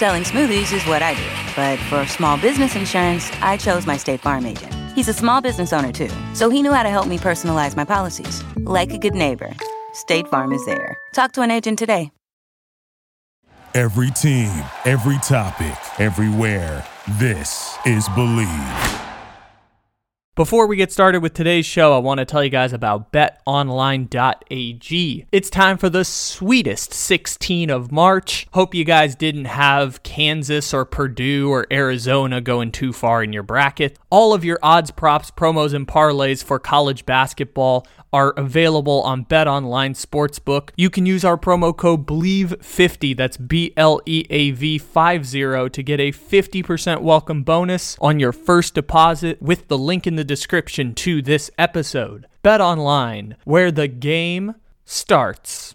selling smoothies is what I do. But for small business insurance, I chose my State Farm agent. He's a small business owner too, so he knew how to help me personalize my policies. Like a good neighbor, State Farm is there. Talk to an agent today. Every team, every topic, everywhere. This is Bleav. Before we get started with today's show, I want to tell you guys about betonline.ag. It's time for the sweetest 16 of March. Hope you guys didn't have Kansas or Purdue or Arizona going too far in your bracket. All of your odds, props, promos, and parlays for college basketball are available on BetOnline Sportsbook. You can use our promo code BLEAV50, that's B L E A V 50, to get a 50% welcome bonus on your first deposit with the link in the description to this episode. BetOnline, where the game starts.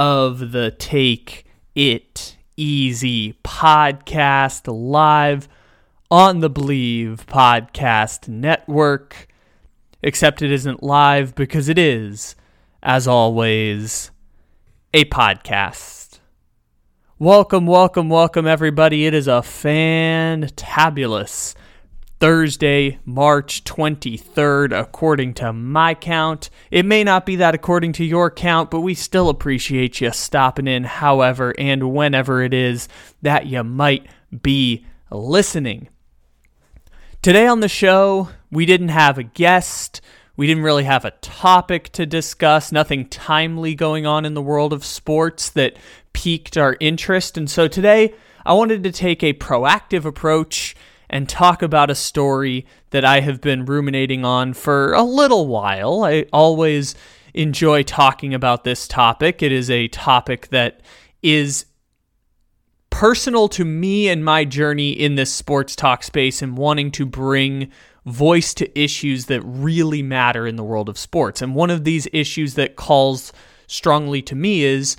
of the Take It Easy podcast live on the Bleav Podcast Network. Except it isn't live because it is, as always, a podcast. Welcome, welcome, welcome, everybody. It is a fantabulous Thursday, March 23rd, according to my count. It may not be that according to your count, but we still appreciate you stopping in, however and whenever it is that you might be listening. Today on the show, we didn't have a guest. We didn't really have a topic to discuss, nothing timely going on in the world of sports that piqued our interest. And so today, I wanted to take a proactive approach and talk about a story that I have been ruminating on for a little while. I always enjoy talking about this topic. It is a topic that is personal to me and my journey in this sports talk space and wanting to bring voice to issues that really matter in the world of sports. And one of these issues that calls strongly to me is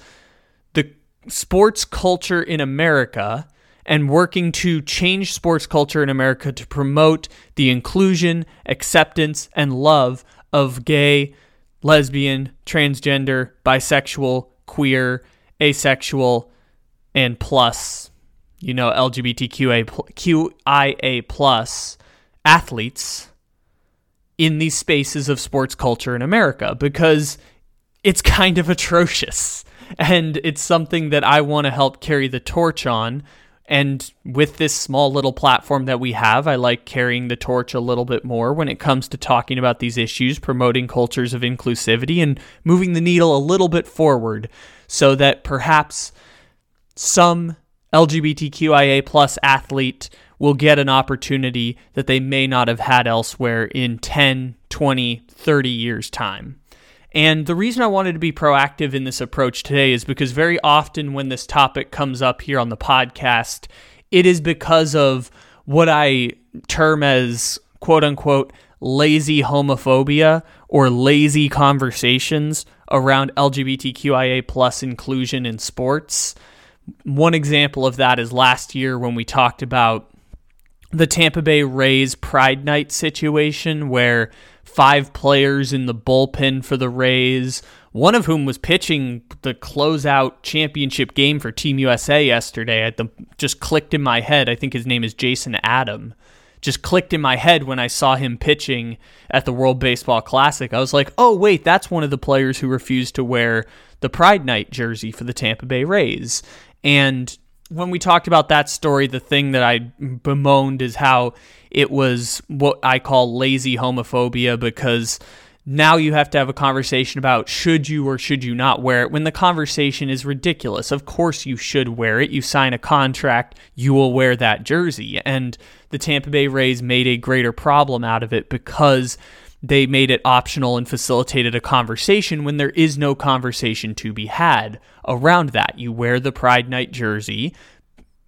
the sports culture in America and working to change sports culture in America to promote the inclusion, acceptance, and love of gay, lesbian, transgender, bisexual, queer, asexual, and plus, you know, LGBTQA QIA plus athletes in these spaces of sports culture in America because it's kind of atrocious. And it's something that I want to help carry the torch on and with this small little platform that we have, I like carrying the torch a little bit more when it comes to talking about these issues, promoting cultures of inclusivity, and moving the needle a little bit forward so that perhaps some LGBTQIA plus athlete will get an opportunity that they may not have had elsewhere in 10, 20, 30 years' time. And the reason I wanted to be proactive in this approach today is because very often when this topic comes up here on the podcast, it is because of what I term as quote unquote lazy homophobia or lazy conversations around LGBTQIA plus inclusion in sports. One example of that is last year when we talked about the Tampa Bay Rays Pride Night situation where five players in the bullpen for the Rays, one of whom was pitching the closeout championship game for Team USA yesterday. At the, just clicked in my head. I think his name is Jason Adam. Just clicked in my head when I saw him pitching at the World Baseball Classic. I was like, oh, wait, that's one of the players who refused to wear the Pride Night jersey for the Tampa Bay Rays. And when we talked about that story, the thing that I bemoaned is how it was what I call lazy homophobia because now you have to have a conversation about should you or should you not wear it when the conversation is ridiculous. Of course, you should wear it. You sign a contract, you will wear that jersey. And the Tampa Bay Rays made a greater problem out of it because they made it optional and facilitated a conversation when there is no conversation to be had around that. You wear the Pride Night jersey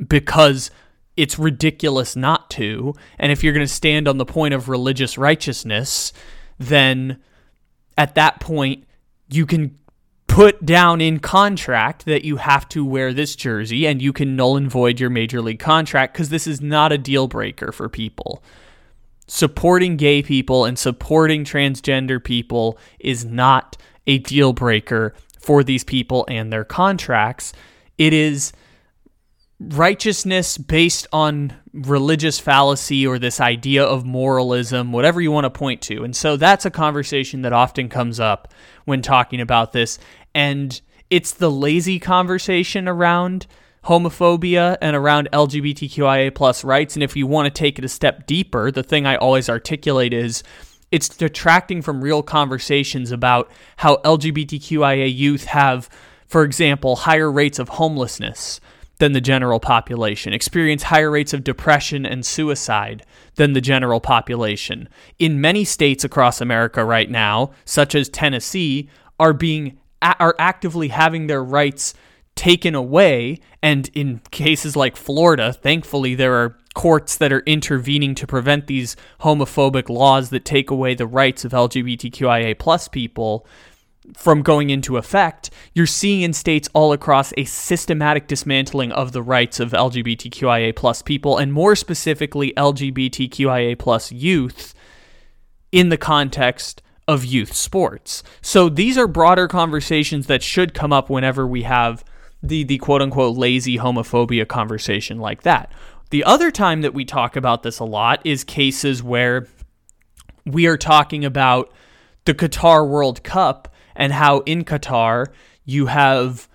because it's ridiculous not to. And if you're going to stand on the point of religious righteousness, then at that point, you can put down in contract that you have to wear this jersey and you can null and void your major league contract because this is not a deal breaker for people. Supporting gay people and supporting transgender people is not a deal breaker for these people and their contracts. It is righteousness based on religious fallacy or this idea of moralism, whatever you want to point to. And so that's a conversation that often comes up when talking about this. And it's the lazy conversation around homophobia and around LGBTQIA plus rights. And if you want to take it a step deeper, the thing I always articulate is it's detracting from real conversations about how LGBTQIA youth have, for example, higher rates of homelessness than the general population, experience higher rates of depression and suicide than the general population. In many states across America right now, such as Tennessee, are being are actively having their rights taken away and in cases like Florida, thankfully there are courts that are intervening to prevent these homophobic laws that take away the rights of LGBTQIA plus people from going into effect, you're seeing in states all across a systematic dismantling of the rights of LGBTQIA plus people, and more specifically LGBTQIA plus youth in the context of youth sports. So these are broader conversations that should come up whenever we have the the quote unquote lazy homophobia conversation like that. The other time that we talk about this a lot is cases where we are talking about the Qatar World Cup and how in Qatar you have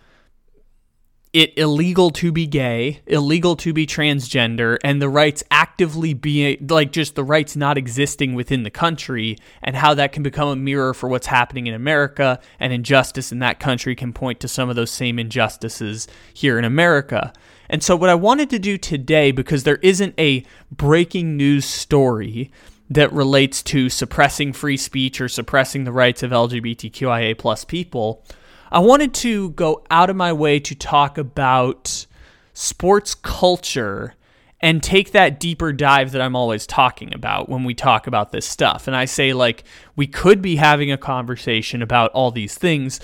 it illegal to be gay, illegal to be transgender, and the rights actively being like just the rights not existing within the country, and how that can become a mirror for what's happening in America, and injustice in that country can point to some of those same injustices here in America. And so, what I wanted to do today, because there isn't a breaking news story that relates to suppressing free speech or suppressing the rights of LGBTQIA plus people, I wanted to go out of my way to talk about sports culture and take that deeper dive that I'm always talking about when we talk about this stuff. And I say, like, we could be having a conversation about all these things,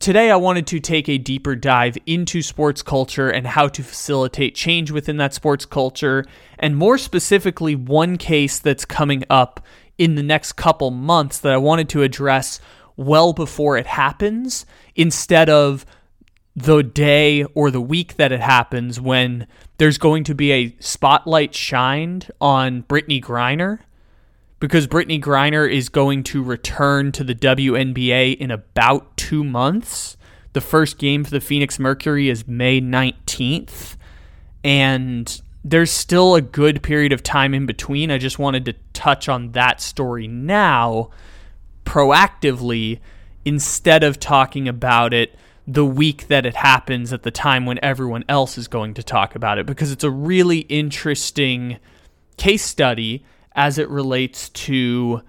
Today, I wanted to take a deeper dive into sports culture and how to facilitate change within that sports culture, and more specifically, one case that's coming up in the next couple months that I wanted to address well before it happens instead of the day or the week that it happens when there's going to be a spotlight shined on Brittney Griner because Brittney Griner is going to return to the WNBA in about two months. The first game for the Phoenix Mercury is May 19th. And there's still a good period of time in between. I just wanted to touch on that story now proactively instead of talking about it the week that it happens at the time when everyone else is going to talk about it because it's a really interesting case study as it relates to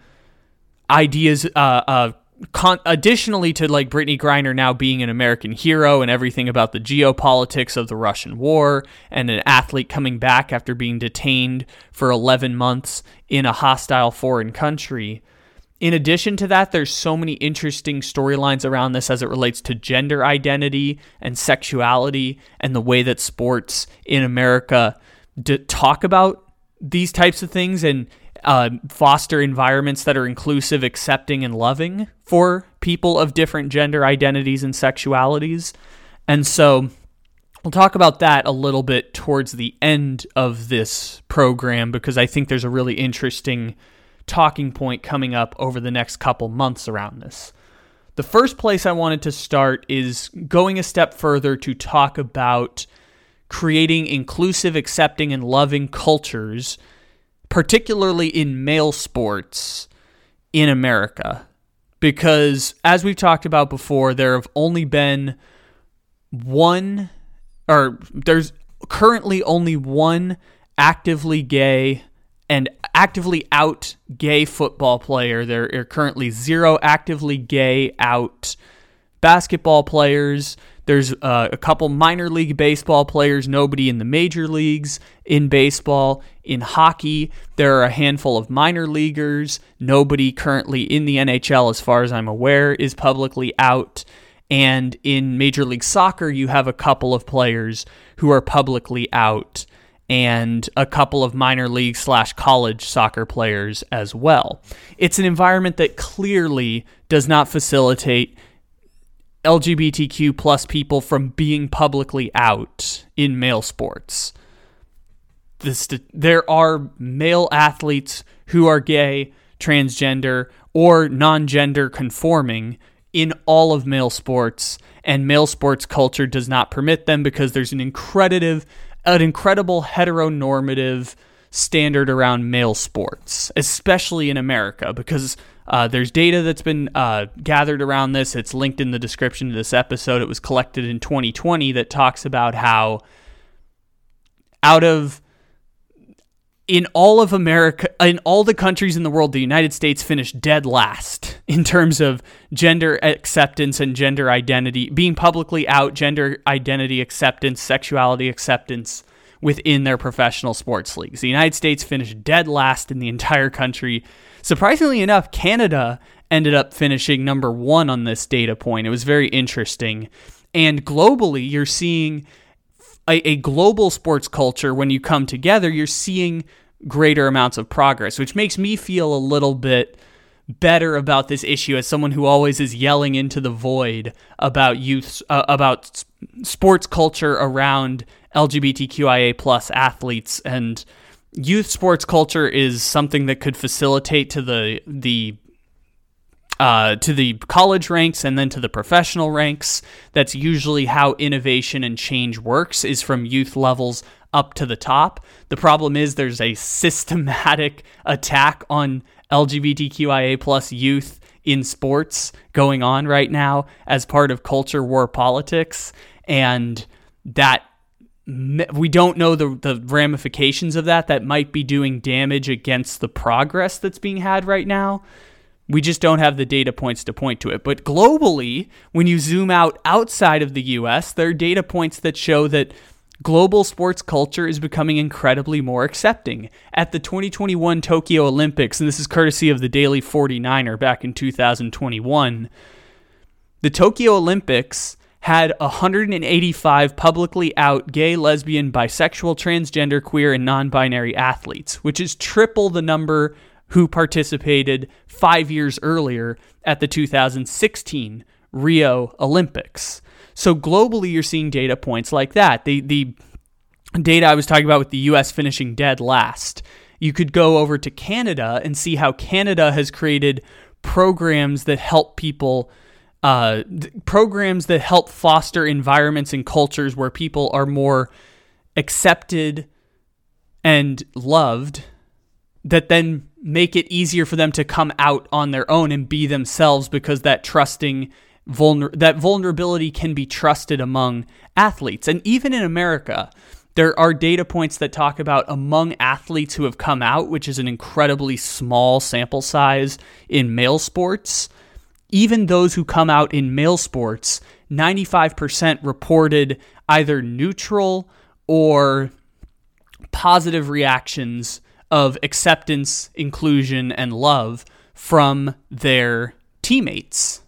ideas uh, uh, con- additionally to like Brittney Griner now being an American hero and everything about the geopolitics of the Russian war and an athlete coming back after being detained for 11 months in a hostile foreign country. In addition to that, there's so many interesting storylines around this as it relates to gender identity and sexuality and the way that sports in America d- talk about these types of things and uh, foster environments that are inclusive, accepting, and loving for people of different gender identities and sexualities. And so we'll talk about that a little bit towards the end of this program because I think there's a really interesting talking point coming up over the next couple months around this. The first place I wanted to start is going a step further to talk about creating inclusive, accepting, and loving cultures, particularly in male sports in America. because as we've talked about before, there have only been one, or there's currently only one actively gay and actively out gay football player. There are currently zero actively gay out basketball players. There's uh, a couple minor league baseball players, nobody in the major leagues in baseball. In hockey, there are a handful of minor leaguers. Nobody currently in the NHL, as far as I'm aware, is publicly out. And in Major League Soccer, you have a couple of players who are publicly out and a couple of minor league slash college soccer players as well. It's an environment that clearly does not facilitate LGBTQ plus people from being publicly out in male sports. There are male athletes who are gay, transgender, or non gender conforming in all of male sports, and male sports culture does not permit them because there's an incredible, an incredible heteronormative standard around male sports, especially in America, because uh, there's data that's been uh, gathered around this. It's linked in the description of this episode. It was collected in 2020 that talks about how out of in all of America, in all the countries in the world, the United States finished dead last in terms of gender acceptance and gender identity, being publicly out, gender identity acceptance, sexuality acceptance within their professional sports leagues. The United States finished dead last in the entire country. Surprisingly enough, Canada ended up finishing number one on this data point. It was very interesting. And globally, you're seeing a, a global sports culture, when you come together, you're seeing greater amounts of progress, which makes me feel a little bit better about this issue as someone who always is yelling into the void about youth uh, about sports culture around LGBTQIA plus athletes. And youth sports culture is something that could facilitate to the the uh, to the college ranks and then to the professional ranks. That's usually how innovation and change works, is from youth levels up to the top. The problem is there's a systematic attack on LGBTQIA plus youth in sports going on right now as part of culture war politics, and that we don't know the, the ramifications of that that might be doing damage against the progress that's being had right now we just don't have the data points to point to it. But globally, when you zoom out outside of the US, there are data points that show that global sports culture is becoming incredibly more accepting. At the 2021 Tokyo Olympics, and this is courtesy of the Daily 49er back in 2021, the Tokyo Olympics had 185 publicly out gay, lesbian, bisexual, transgender, queer, and non binary athletes, which is triple the number who participated five years earlier at the 2016 Rio Olympics. So globally, you're seeing data points like that. The, the data I was talking about with the US finishing dead last. You could go over to Canada and see how Canada has created programs that help people. Uh, programs that help foster environments and cultures where people are more accepted and loved that then make it easier for them to come out on their own and be themselves because that trusting vulner- that vulnerability can be trusted among athletes. And even in America there are data points that talk about among athletes who have come out which is an incredibly small sample size in male sports even those who come out in male sports 95% reported either neutral or positive reactions of acceptance, inclusion, and love from their teammates.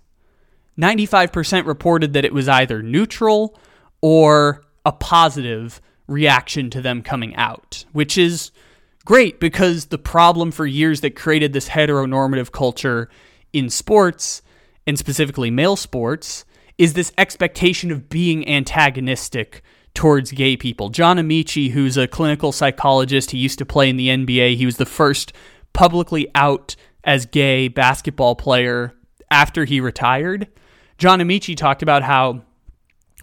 95% reported that it was either neutral or a positive reaction to them coming out, which is great because the problem for years that created this heteronormative culture in sports, and specifically male sports, is this expectation of being antagonistic towards gay people. John Amaechi, who's a clinical psychologist, he used to play in the NBA. He was the first publicly out as gay basketball player after he retired. John Amaechi talked about how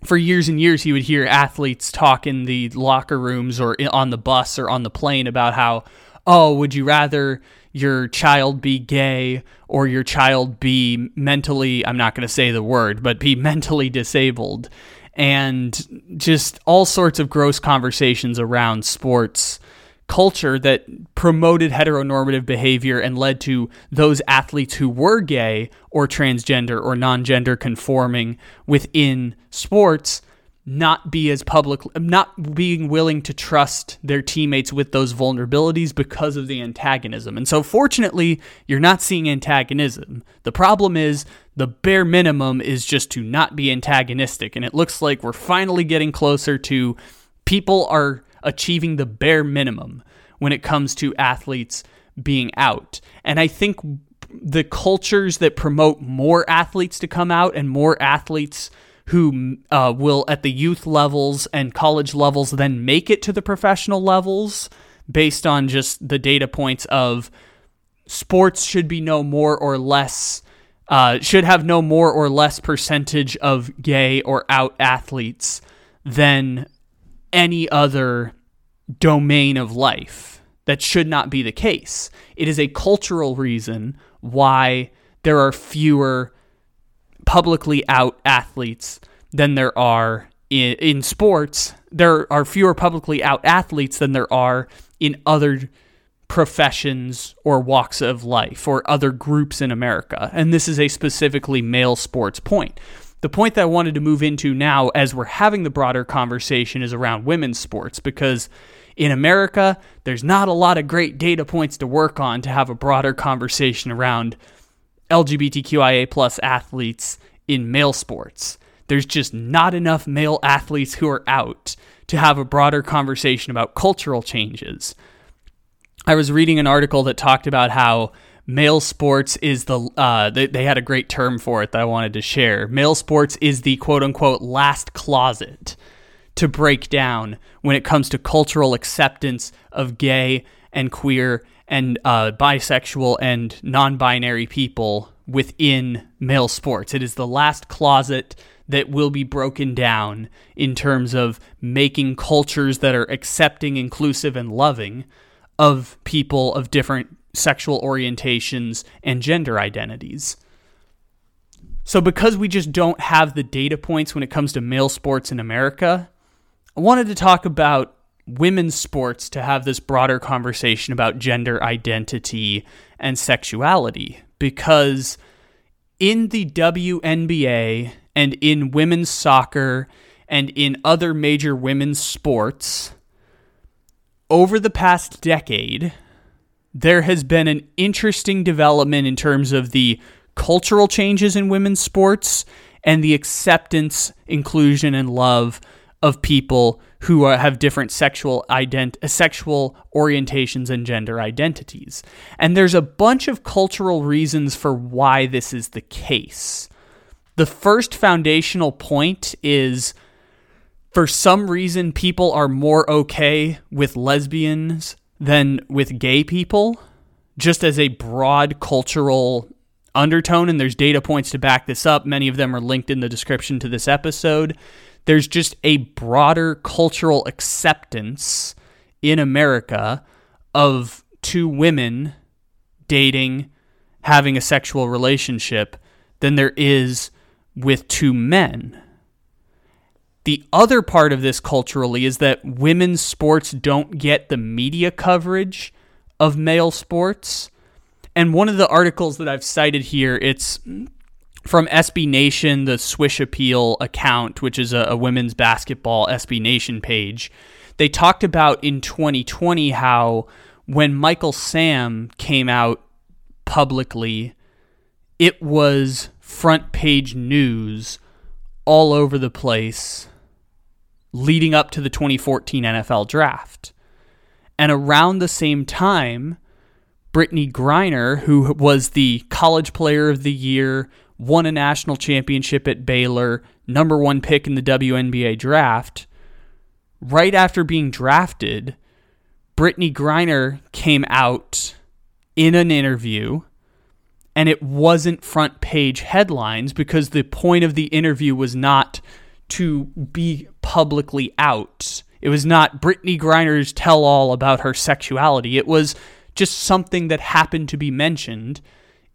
for years and years he would hear athletes talk in the locker rooms or on the bus or on the plane about how oh, would you rather your child be gay or your child be mentally, I'm not going to say the word, but be mentally disabled? And just all sorts of gross conversations around sports culture that promoted heteronormative behavior and led to those athletes who were gay or transgender or non gender conforming within sports not be as public, not being willing to trust their teammates with those vulnerabilities because of the antagonism. And so, fortunately, you're not seeing antagonism. The problem is the bare minimum is just to not be antagonistic. And it looks like we're finally getting closer to people are achieving the bare minimum when it comes to athletes being out. And I think the cultures that promote more athletes to come out and more athletes who uh, will at the youth levels and college levels then make it to the professional levels based on just the data points of sports should be no more or less uh, should have no more or less percentage of gay or out athletes than any other domain of life. That should not be the case. It is a cultural reason why there are fewer publicly out athletes than there are in, in sports. There are fewer publicly out athletes than there are in other professions or walks of life or other groups in America. And this is a specifically male sports point. The point that I wanted to move into now, as we're having the broader conversation, is around women's sports because in America, there's not a lot of great data points to work on to have a broader conversation around LGBTQIA plus athletes in male sports. There's just not enough male athletes who are out to have a broader conversation about cultural changes. I was reading an article that talked about how male sports is the uh, they, they had a great term for it that I wanted to share. Male sports is the quote unquote last closet to break down when it comes to cultural acceptance of gay and queer and uh, bisexual and non-binary people within male sports. It is the last closet that will be broken down in terms of making cultures that are accepting, inclusive, and loving of people of different sexual orientations, and gender identities. So, because we just don't have the data points when it comes to male sports in America, I wanted to talk about women's sports to have this broader conversation about gender identity and sexuality. Because in the WNBA and in women's soccer and in other major women's sports, over the past decade, there has been an interesting development in terms of the cultural changes in women's sports and the acceptance, inclusion, and love of people who are, have different sexual ident- uh, sexual orientations and gender identities. And there's a bunch of cultural reasons for why this is the case. The first foundational point is for some reason people are more okay with lesbians than with gay people, just as a broad cultural undertone. And there's data points to back this up. Many of them are linked in the description to this episode. There's just a broader cultural acceptance in America of two women dating, having a sexual relationship than there is with two men. The other part of this culturally is that women's sports don't get the media coverage of male sports. And one of the articles that I've cited here, it's from SB Nation, the Swish Appeal account, which is a, a women's basketball SB Nation page. They talked about in 2020 how when Michael Sam came out publicly, it was front page news all over the place leading up to the 2014 NFL draft. And around the same time, Brittney Griner, who was the college player of the year, won a national championship at Baylor, number one pick in the WNBA draft, right after being drafted, Brittney Griner came out in an interview and it wasn't front page headlines because the point of the interview was not to be publicly out. It was not Brittney Griner's tell all about her sexuality. It was just something that happened to be mentioned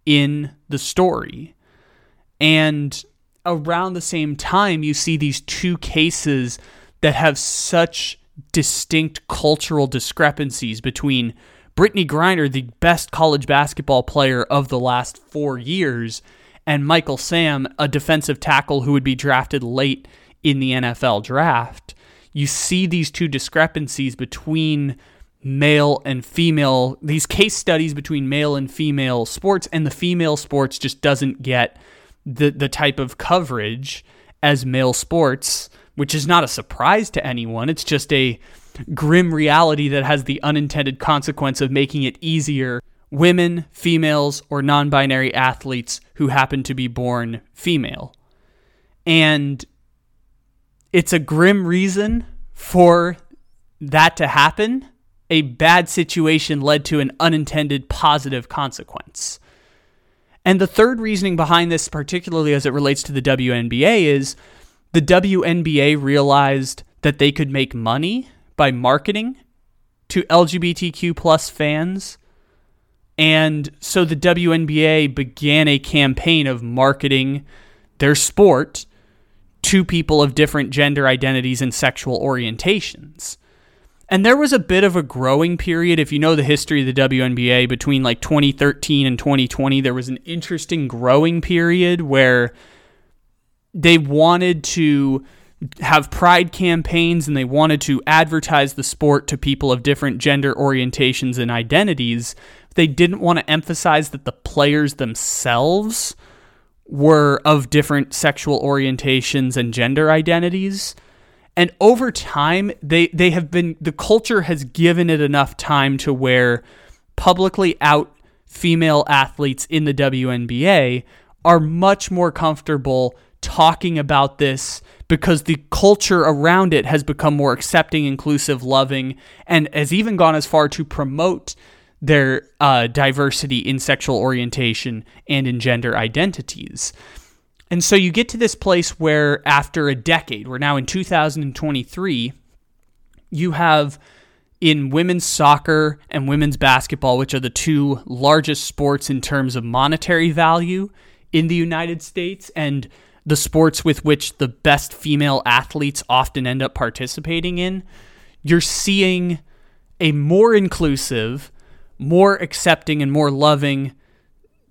in the story. And around the same time, you see these two cases that have such distinct cultural discrepancies between Brittney Griner, the best college basketball player of the last four years, and Michael Sam, a defensive tackle who would be drafted late in the NFL draft. You see these two discrepancies between male and female, these case studies between male and female sports, and the female sports just doesn't get the, the type of coverage as male sports, which is not a surprise to anyone. It's just a grim reality that has the unintended consequence of making it easier women, females, or non binary athletes who happen to be born female. And it's a grim reason for that to happen. A bad situation led to an unintended positive consequence. And the third reasoning behind this, particularly as it relates to the WNBA, is the WNBA realized that they could make money by marketing to LGBTQ plus fans. And so the WNBA began a campaign of marketing their sport to people of different gender identities and sexual orientations. And there was a bit of a growing period. If you know the history of the WNBA between like 2013 and 2020, there was an interesting growing period where they wanted to have pride campaigns and they wanted to advertise the sport to people of different gender orientations and identities. They didn't want to emphasize that the players themselves were of different sexual orientations and gender identities. And over time, they, they have been, the culture has given it enough time to where publicly out female athletes in the WNBA are much more comfortable talking about this because the culture around it has become more accepting, inclusive, loving, and has even gone as far to promote their uh, diversity in sexual orientation and in gender identities. And so you get to this place where, after a decade, we're now in 2023, you have in women's soccer and women's basketball, which are the two largest sports in terms of monetary value in the United States, and the sports with which the best female athletes often end up participating in, you're seeing a more inclusive, more accepting, and more loving,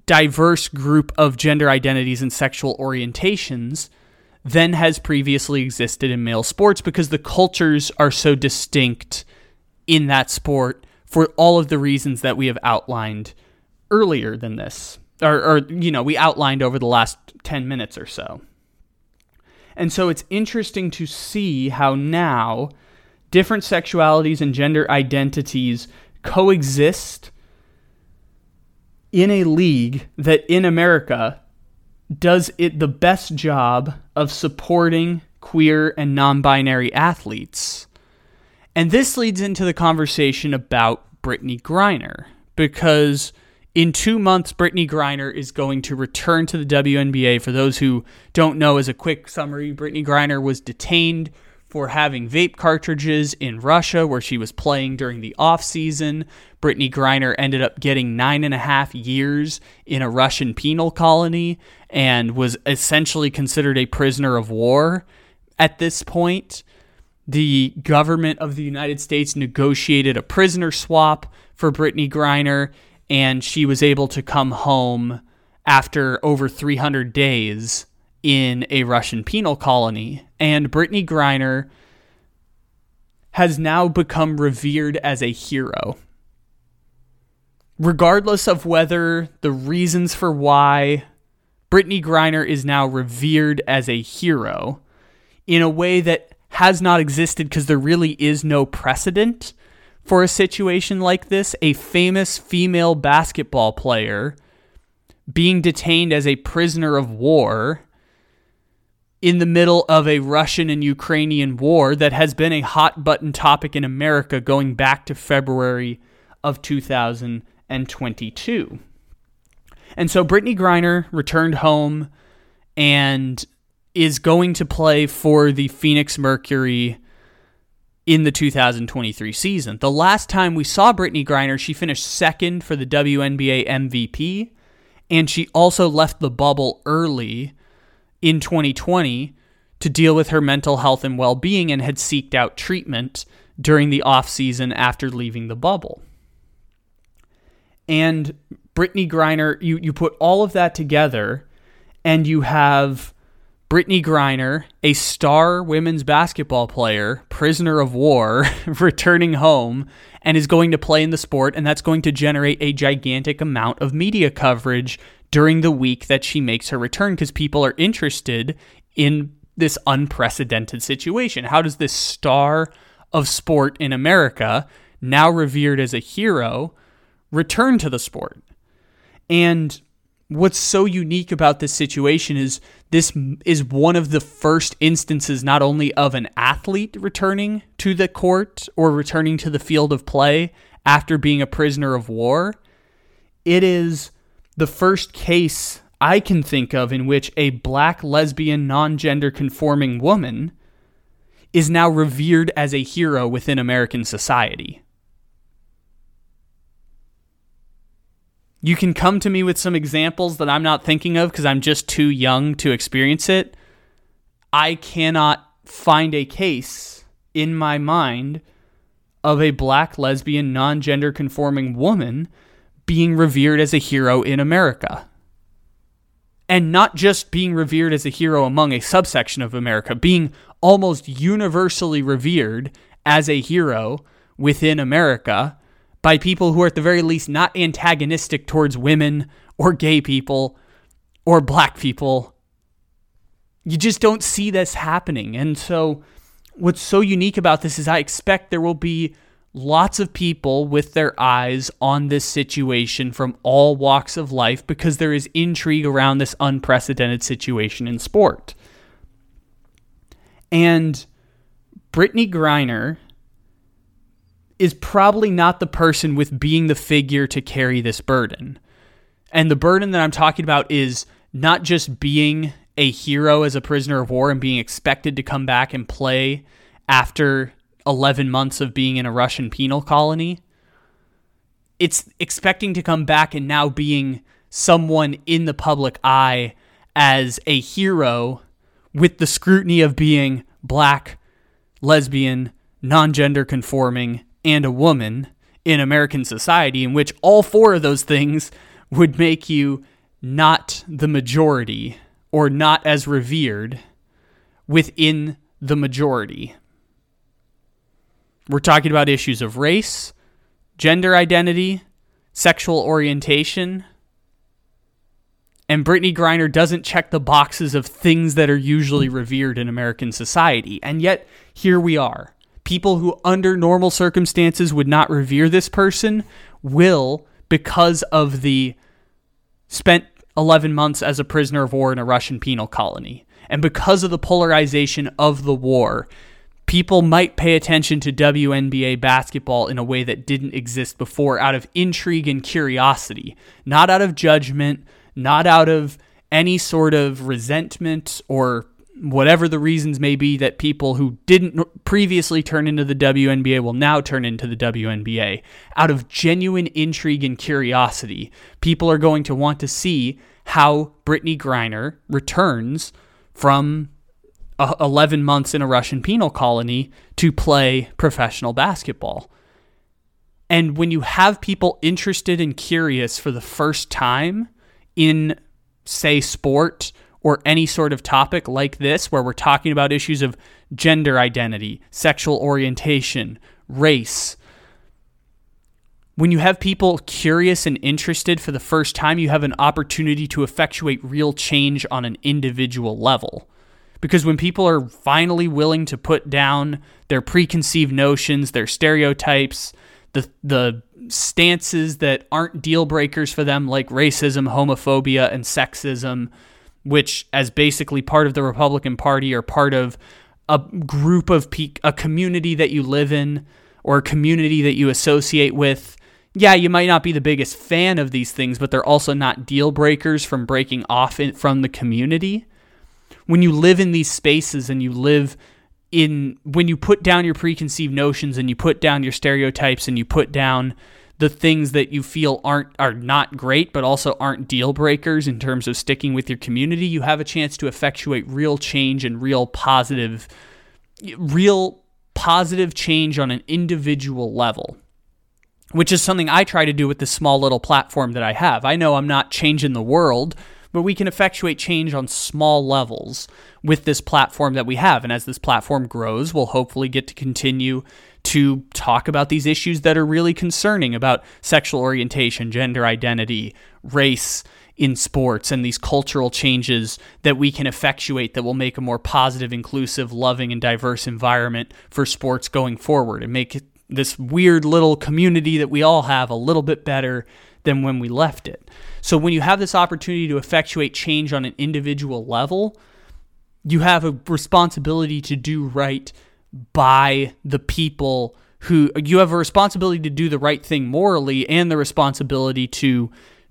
diverse group of gender identities and sexual orientations than has previously existed in male sports because the cultures are so distinct in that sport for all of the reasons that we have outlined earlier than this or, or you know, we outlined over the last 10 minutes or so. And so it's interesting to see how now different sexualities and gender identities coexist in a league that in America does it the best job of supporting queer and non binary athletes. And this leads into the conversation about Brittney Griner because in two months, Brittney Griner is going to return to the WNBA. For those who don't know, as a quick summary, Brittney Griner was detained for having vape cartridges in Russia, where she was playing during the off season. Brittney Griner ended up getting nine and a half years in a Russian penal colony and was essentially considered a prisoner of war at this point. The government of the United States negotiated a prisoner swap for Brittney Griner and she was able to come home after over 300 days in a Russian penal colony. And Brittney Griner has now become revered as a hero. Regardless of whether the reasons for why Brittney Griner is now revered as a hero in a way that has not existed because there really is no precedent for a situation like this a famous female basketball player being detained as a prisoner of war in the middle of a Russian and Ukrainian war that has been a hot button topic in America going back to February of 2022. And so Brittney Griner returned home and is going to play for the Phoenix Mercury in the 2023 season. The last time we saw Brittney Griner, she finished second for the WNBA MVP, and she also left the bubble early in 2020 to deal with her mental health and well-being and had seeked out treatment during the offseason after leaving the bubble. And Brittney Griner, you, you put all of that together and you have Brittney Griner, a star women's basketball player, prisoner of war, returning home and is going to play in the sport, and that's going to generate a gigantic amount of media coverage during the week that she makes her return because people are interested in this unprecedented situation. How does this star of sport in America, now revered as a hero, return to the sport? And what's so unique about this situation is this is one of the first instances not only of an athlete returning to the court or returning to the field of play after being a prisoner of war it is the first case I can think of in which a black lesbian non-gender conforming woman is now revered as a hero within American society You can come to me with some examples that I'm not thinking of because I'm just too young to experience it. I cannot find a case in my mind of a black, lesbian, non gender conforming woman being revered as a hero in America. And not just being revered as a hero among a subsection of America, being almost universally revered as a hero within America by people who are at the very least not antagonistic towards women or gay people or black people. You just don't see this happening. And so, what's so unique about this is I expect there will be lots of people with their eyes on this situation from all walks of life because there is intrigue around this unprecedented situation in sport. And Brittney Griner is probably not the person with being the figure to carry this burden. And the burden that I'm talking about is not just being a hero as a prisoner of war and being expected to come back and play after 11 months of being in a Russian penal colony. It's expecting to come back and now being someone in the public eye as a hero with the scrutiny of being black, lesbian, non gender conforming, and a woman in American society, in which all four of those things would make you not the majority or not as revered within the majority. We're talking about issues of race, gender identity, sexual orientation. And Brittney Griner doesn't check the boxes of things that are usually revered in American society. And yet, here we are people who under normal circumstances would not revere this person will because of the spent 11 months as a prisoner of war in a Russian penal colony. And because of the polarization of the war, people might pay attention to WNBA basketball in a way that didn't exist before out of intrigue and curiosity, not out of judgment, not out of any sort of resentment or whatever the reasons may be that people who didn't previously turn into the WNBA will now turn into the WNBA. Out of genuine intrigue and curiosity, people are going to want to see how Brittney Griner returns from uh, 11 months in a Russian penal colony to play professional basketball. And when you have people interested and curious for the first time in, say, sport or any sort of topic like this, where we're talking about issues of gender identity, sexual orientation, race, when you have people curious and interested for the first time, you have an opportunity to effectuate real change on an individual level. Because when people are finally willing to put down their preconceived notions, their stereotypes, the the stances that aren't deal breakers for them like racism, homophobia and sexism, which, as basically part of the Republican Party or part of a group of pe- a community that you live in or a community that you associate with, yeah, you might not be the biggest fan of these things, but they're also not deal breakers from breaking off in, from the community. When you live in these spaces and you live in when you put down your preconceived notions and you put down your stereotypes and you put down the things that you feel aren't are not great but also aren't deal breakers in terms of sticking with your community you have a chance to effectuate real change and real positive real positive change on an individual level which is something I try to do with this small little platform that I have. I know I'm not changing the world, but we can effectuate change on small levels with this platform that we have. And as this platform grows, we'll hopefully get to continue to talk about these issues that are really concerning about sexual orientation, gender identity, race in sports, and these cultural changes that we can effectuate that will make a more positive, inclusive, loving, and diverse environment for sports going forward and make this weird little community that we all have a little bit better than when we left it. So when you have this opportunity to effectuate change on an individual level, you have a responsibility to do right by the people who you have a responsibility to do the right thing morally and the responsibility to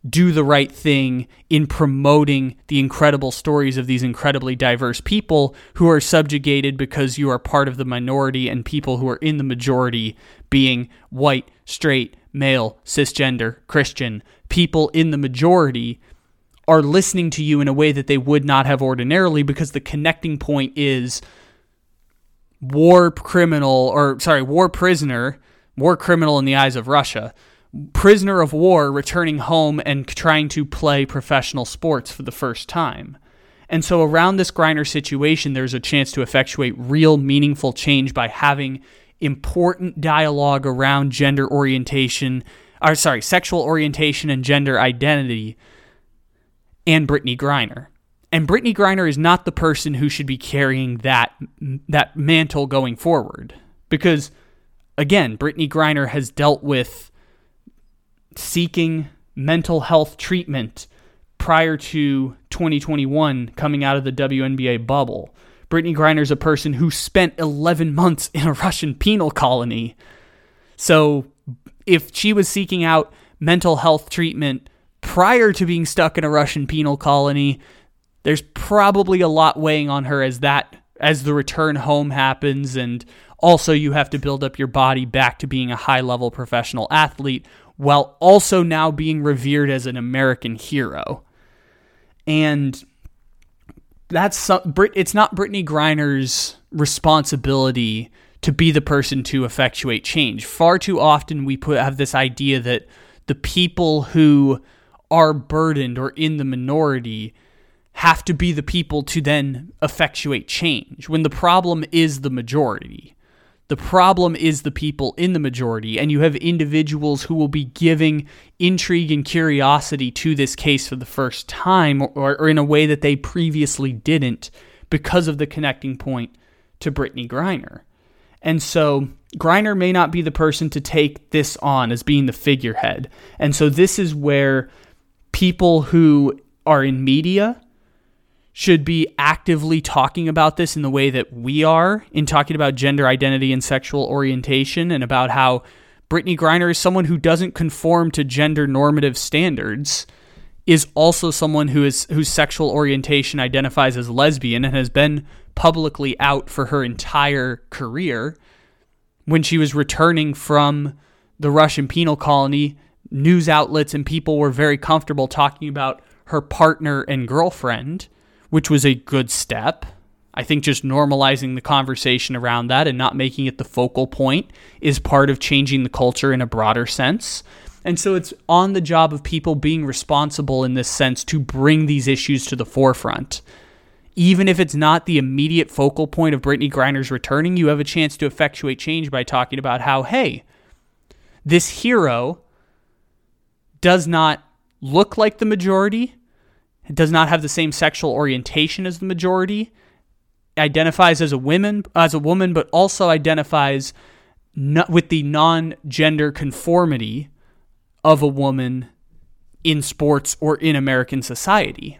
do the right thing in promoting the incredible stories of these incredibly diverse people who are subjugated because you are part of the minority and people who are in the majority being white, straight, male, cisgender, Christian, people in the majority are listening to you in a way that they would not have ordinarily because the connecting point is war criminal or sorry, war prisoner, war criminal in the eyes of Russia, prisoner of war returning home and trying to play professional sports for the first time. And so around this Griner situation, there's a chance to effectuate real meaningful change by having important dialogue around gender orientation, or sorry, sexual orientation and gender identity, and Brittney Griner. And Brittney Griner is not the person who should be carrying that that mantle going forward, because again, Brittney Griner has dealt with seeking mental health treatment prior to 2021 coming out of the WNBA bubble. Brittney Griner is a person who spent 11 months in a Russian penal colony. So if she was seeking out mental health treatment prior to being stuck in a Russian penal colony, there's probably a lot weighing on her as that as the return home happens and also you have to build up your body back to being a high level professional athlete while also now being revered as an American hero. And that's some, it's not Brittney Griner's responsibility to be the person to effectuate change. Far too often we put have this idea that the people who are burdened or in the minority have to be the people to then effectuate change when the problem is the majority. The problem is the people in the majority, and you have individuals who will be giving intrigue and curiosity to this case for the first time, or, or in a way that they previously didn't, because of the connecting point to Brittney Griner. And so Griner may not be the person to take this on as being the figurehead. And so this is where people who are in media should be actively talking about this in the way that we are in talking about gender identity and sexual orientation and about how Brittney Griner is someone who doesn't conform to gender normative standards is also someone who is whose sexual orientation identifies as lesbian and has been publicly out for her entire career when she was returning from the Russian penal colony news outlets and people were very comfortable talking about her partner and girlfriend which was a good step. I think just normalizing the conversation around that and not making it the focal point is part of changing the culture in a broader sense. And so it's on the job of people being responsible in this sense to bring these issues to the forefront. Even if it's not the immediate focal point of Brittney Griner's returning, you have a chance to effectuate change by talking about how, hey, this hero does not look like the majority, does not have the same sexual orientation as the majority, identifies as a woman as a woman, but also identifies with the non-gender conformity of a woman in sports or in American society.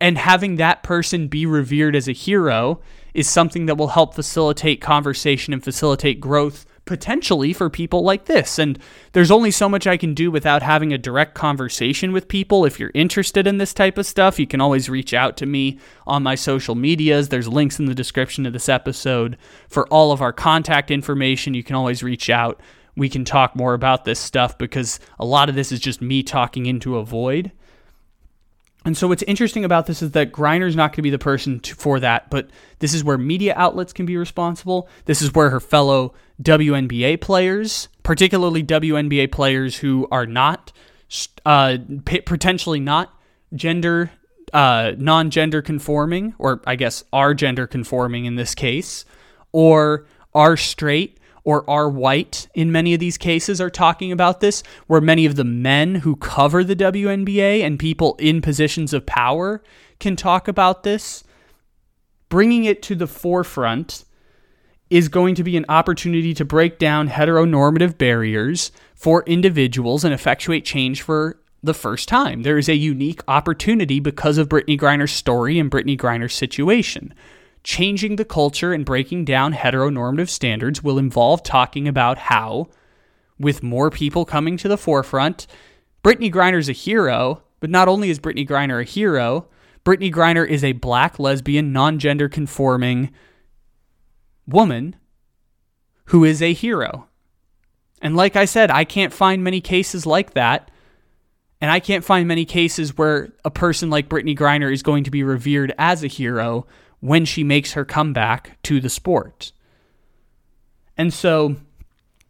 And having that person be revered as a hero is something that will help facilitate conversation and facilitate growth potentially for people like this. And there's only so much I can do without having a direct conversation with people. If you're interested in this type of stuff, you can always reach out to me on my social medias. There's links in the description of this episode for all of our contact information. You can always reach out. We can talk more about this stuff because a lot of this is just me talking into a void. And so what's interesting about this is that Griner's not going to be the person to, for that, but this is where media outlets can be responsible. This is where her fellow WNBA players, particularly WNBA players who are not uh, potentially not gender uh, non-gender conforming, or I guess are gender conforming in this case, or are straight or are white in many of these cases are talking about this, where many of the men who cover the WNBA and people in positions of power can talk about this. Bringing it to the forefront is going to be an opportunity to break down heteronormative barriers for individuals and effectuate change for the first time. There is a unique opportunity because of Brittney Griner's story and Brittney Griner's situation. Changing the culture and breaking down heteronormative standards will involve talking about how, with more people coming to the forefront, Brittney Griner's a hero, but not only is Brittney Griner a hero, Brittney Griner is a black, lesbian, non gender conforming woman who is a hero. And like I said, I can't find many cases like that. And I can't find many cases where a person like Brittney Griner is going to be revered as a hero when she makes her comeback to the sport. And so,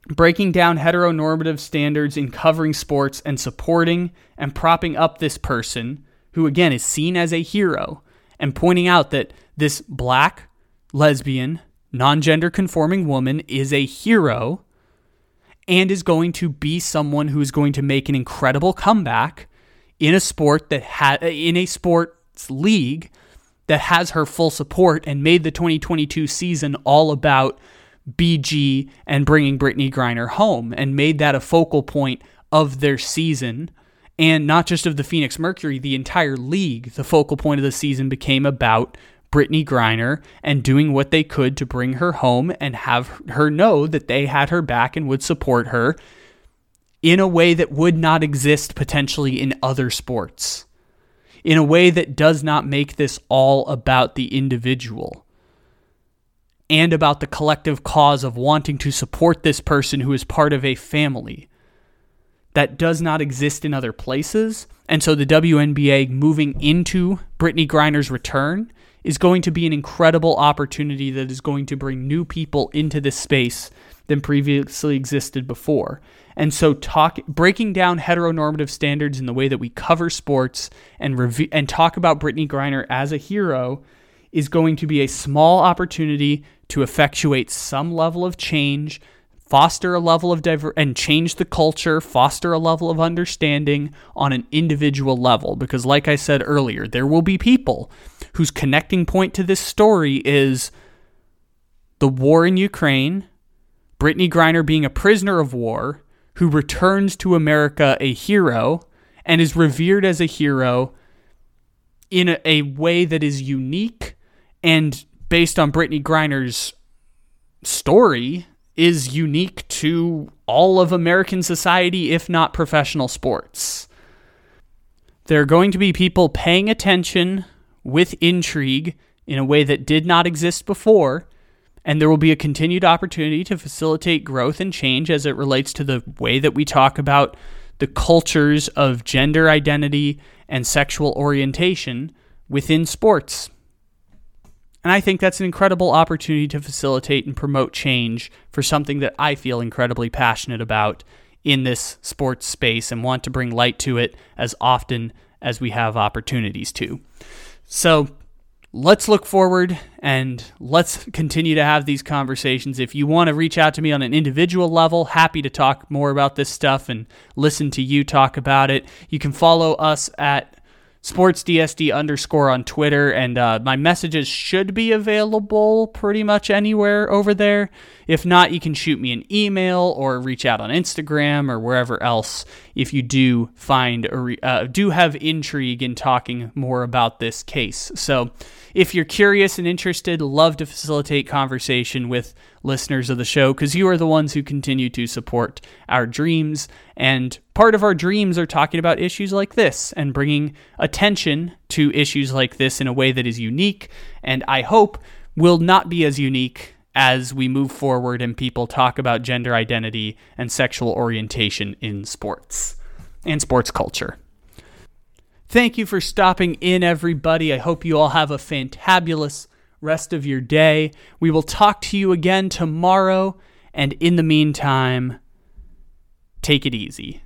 breaking down heteronormative standards in covering sports and supporting and propping up this person, who again is seen as a hero, and pointing out that this black, lesbian, non gender conforming woman is a hero and is going to be someone who is going to make an incredible comeback in a sport that had in a sports league that has her full support and made the 2022 season all about BG and bringing Brittney Griner home and made that a focal point of their season and not just of the Phoenix Mercury, the entire league. The focal point of the season became about Brittney Griner and doing what they could to bring her home and have her know that they had her back and would support her in a way that would not exist potentially in other sports, in a way that does not make this all about the individual and about the collective cause of wanting to support this person who is part of a family that does not exist in other places. And so the WNBA moving into Brittney Griner's return is going to be an incredible opportunity that is going to bring new people into this space than previously existed before. And so talk breaking down heteronormative standards in the way that we cover sports and review and talk about Brittney Griner as a hero is going to be a small opportunity to effectuate some level of change foster a level of diver and change the culture, foster a level of understanding on an individual level. Because, like I said earlier, there will be people whose connecting point to this story is the war in Ukraine, Brittney Griner being a prisoner of war who returns to America a hero and is revered as a hero in a, a way that is unique and based on Brittney Griner's story is unique to all of American society, if not professional sports. There are going to be people paying attention with intrigue in a way that did not exist before, and there will be a continued opportunity to facilitate growth and change as it relates to the way that we talk about the cultures of gender identity and sexual orientation within sports. And I think that's an incredible opportunity to facilitate and promote change for something that I feel incredibly passionate about in this sports space and want to bring light to it as often as we have opportunities to. So let's look forward and let's continue to have these conversations. If you want to reach out to me on an individual level, happy to talk more about this stuff and listen to you talk about it. You can follow us at sportsdsd underscore on Twitter, and uh, my messages should be available pretty much anywhere over there. If not, you can shoot me an email or reach out on Instagram or wherever else if you do find or uh, do have intrigue in talking more about this case. So, if you're curious and interested, love to facilitate conversation with listeners of the show because you are the ones who continue to support our dreams. And part of our dreams are talking about issues like this and bringing attention to issues like this in a way that is unique and I hope will not be as unique as we move forward and people talk about gender identity and sexual orientation in sports and sports culture. Thank you for stopping in, everybody. I hope you all have a fantabulous rest of your day. We will talk to you again tomorrow. And in the meantime, take it easy.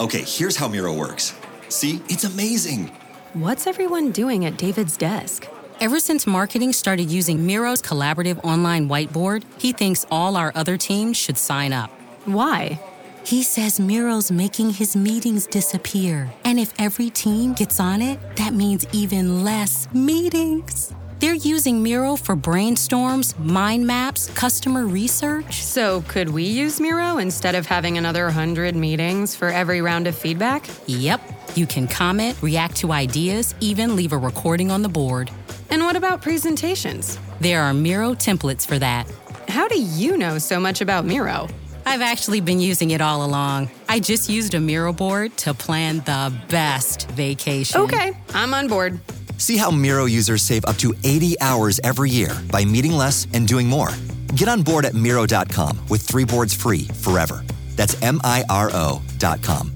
Okay, here's how Miro works. See, it's amazing. What's everyone doing at David's desk? Ever since marketing started using Miro's collaborative online whiteboard, he thinks all our other teams should sign up. Why? He says Miro's making his meetings disappear. And if every team gets on it, that means even less meetings. They're using Miro for brainstorms, mind maps, customer research. So, could we use Miro instead of having another 100 meetings for every round of feedback? Yep. You can comment, react to ideas, even leave a recording on the board. And what about presentations? There are Miro templates for that. How do you know so much about Miro? I've actually been using it all along. I just used a Miro board to plan the best vacation. Okay, I'm on board. See how Miro users save up to 80 hours every year by meeting less and doing more. Get on board at Miro.com with three boards free forever. That's M I R O.com.